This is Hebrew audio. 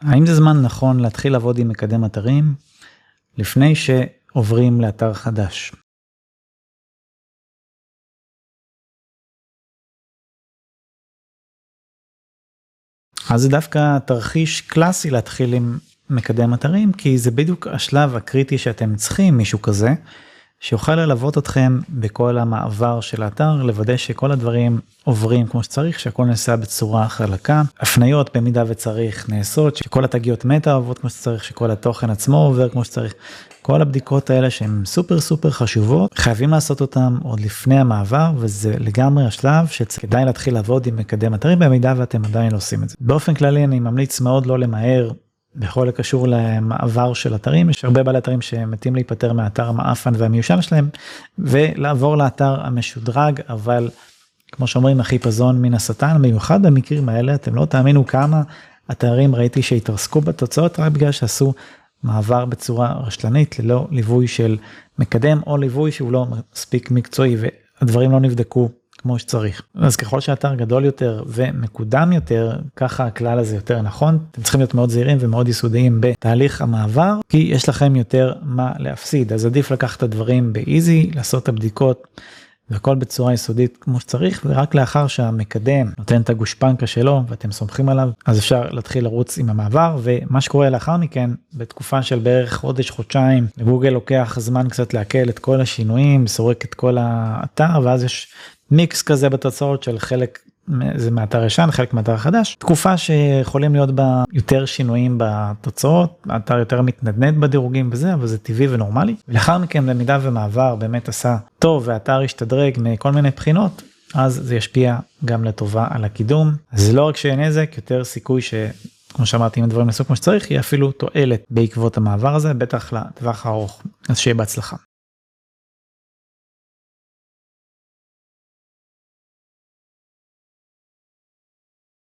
האם זה זמן נכון להתחיל לעבוד עם מקדם אתרים לפני שעוברים לאתר חדש? אז זה דווקא תרחיש קלאסי להתחיל עם מקדם אתרים כי זה בדיוק השלב הקריטי שאתם צריכים מישהו כזה שיוכל ללוות אתכם בכל המעבר של האתר לוודא שכל הדברים עוברים כמו שצריך שהכל נעשה בצורה חלקה הפניות במידה וצריך נעשות שכל התגיות מטא עוברות כמו שצריך שכל התוכן עצמו עובר כמו שצריך כל הבדיקות האלה שהן סופר סופר חשובות חייבים לעשות אותם עוד לפני המעבר וזה לגמרי השלב שכדאי להתחיל לעבוד עם מקדם אתרים במידה ואתם עדיין עושים את זה באופן כללי אני ממליץ מאוד לא למהר. בכל הקשור למעבר של אתרים יש הרבה בעלי אתרים שמתים להיפטר מהאתר המאפן והמיושן שלהם ולעבור לאתר המשודרג אבל כמו שאומרים החיפזון מן השטן במיוחד במקרים האלה אתם לא תאמינו כמה אתרים ראיתי שהתרסקו בתוצאות רק בגלל שעשו מעבר בצורה רשלנית ללא ליווי של מקדם או ליווי שהוא לא מספיק מקצועי והדברים לא נבדקו כמו שצריך. אז ככל שאתר גדול יותר ומקודם יותר ככה הכלל הזה יותר נכון. אתם צריכים להיות מאוד זהירים ומאוד יסודיים בתהליך המעבר כי יש לכם יותר מה להפסיד. אז עדיף לקחת את הדברים באיזי לעשות את הבדיקות. והכל בצורה יסודית כמו שצריך ורק לאחר שהמקדם נותן את הגושפנקה שלו ואתם סומכים עליו אז אפשר להתחיל לרוץ עם המעבר. ומה שקורה לאחר מכן בתקופה של בערך חודש חודשיים לגוגל לוקח זמן קצת לעכל את כל השינויים סורק את כל האתר ואז יש מיקס כזה בתוצאות של חלק זה מאתר ישן חלק מאתר חדש. תקופה שיכולים להיות בה יותר שינויים בתוצאות האתר יותר מתנדנד בדירוגים וזה אבל זה טבעי ונורמלי. לאחר מכן במידה ומעבר באמת עשה טוב והאתר השתדרג מכל מיני בחינות אז זה ישפיע גם לטובה על הקידום. זה לא רק שיהיה נזק יותר סיכוי ש... כמו שאמרתי אם הדברים נעשו כמו שצריך יהיה אפילו תועלת בעקבות המעבר הזה בטח לטווח הארוך. אז שיהיה בהצלחה.